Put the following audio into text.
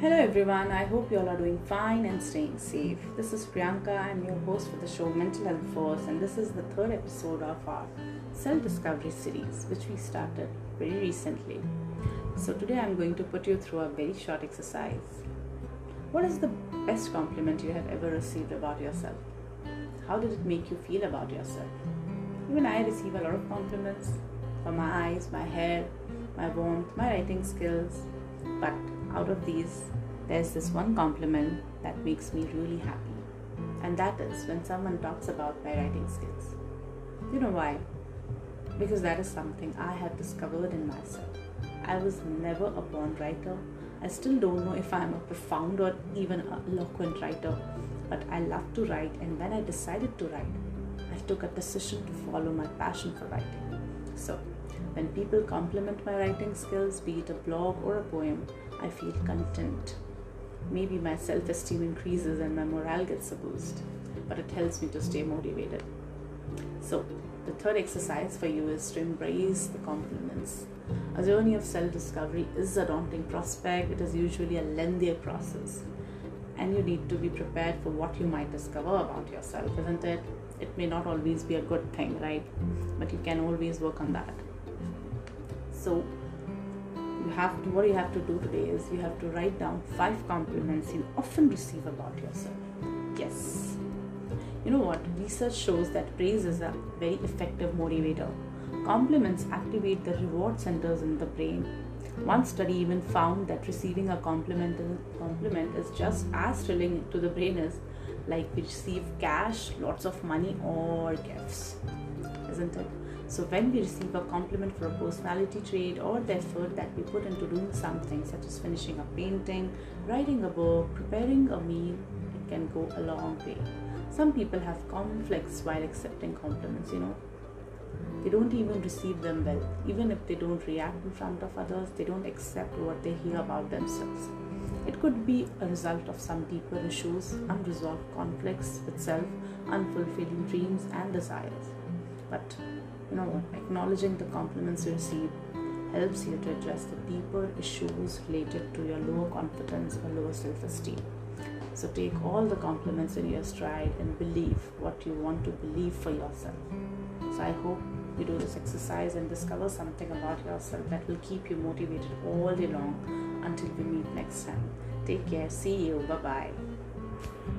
Hello everyone, I hope you all are doing fine and staying safe. This is Priyanka, I'm your host for the show Mental Health Force, and this is the third episode of our self discovery series, which we started very recently. So, today I'm going to put you through a very short exercise. What is the best compliment you have ever received about yourself? How did it make you feel about yourself? Even I receive a lot of compliments for my eyes, my hair, my warmth, my writing skills, but out of these, there's this one compliment that makes me really happy, and that is when someone talks about my writing skills. You know why? Because that is something I have discovered in myself. I was never a born writer. I still don't know if I'm a profound or even a eloquent writer, but I love to write, and when I decided to write, I took a decision to follow my passion for writing. So, when people compliment my writing skills, be it a blog or a poem, I feel content. Maybe my self esteem increases and my morale gets a boost, but it helps me to stay motivated. So, the third exercise for you is to embrace the compliments. A journey of self discovery is a daunting prospect, it is usually a lengthier process, and you need to be prepared for what you might discover about yourself, isn't it? It may not always be a good thing, right? But you can always work on that. So, you have to what you have to do today is you have to write down five compliments you often receive about yourself. Yes. You know what? Research shows that praise is a very effective motivator. Compliments activate the reward centers in the brain. One study even found that receiving a compliment compliment is just as thrilling to the brain as like we receive cash lots of money or gifts isn't it so, when we receive a compliment for a personality trait or the effort that we put into doing something, such as finishing a painting, writing a book, preparing a meal, it can go a long way. Some people have conflicts while accepting compliments, you know. They don't even receive them well. Even if they don't react in front of others, they don't accept what they hear about themselves. It could be a result of some deeper issues, unresolved conflicts with self, unfulfilling dreams and desires. But know acknowledging the compliments you receive helps you to address the deeper issues related to your lower confidence or lower self-esteem. So take all the compliments in your stride and believe what you want to believe for yourself. So i hope you do this exercise and discover something about yourself that will keep you motivated all day long until we meet next time. Take care. See you. Bye bye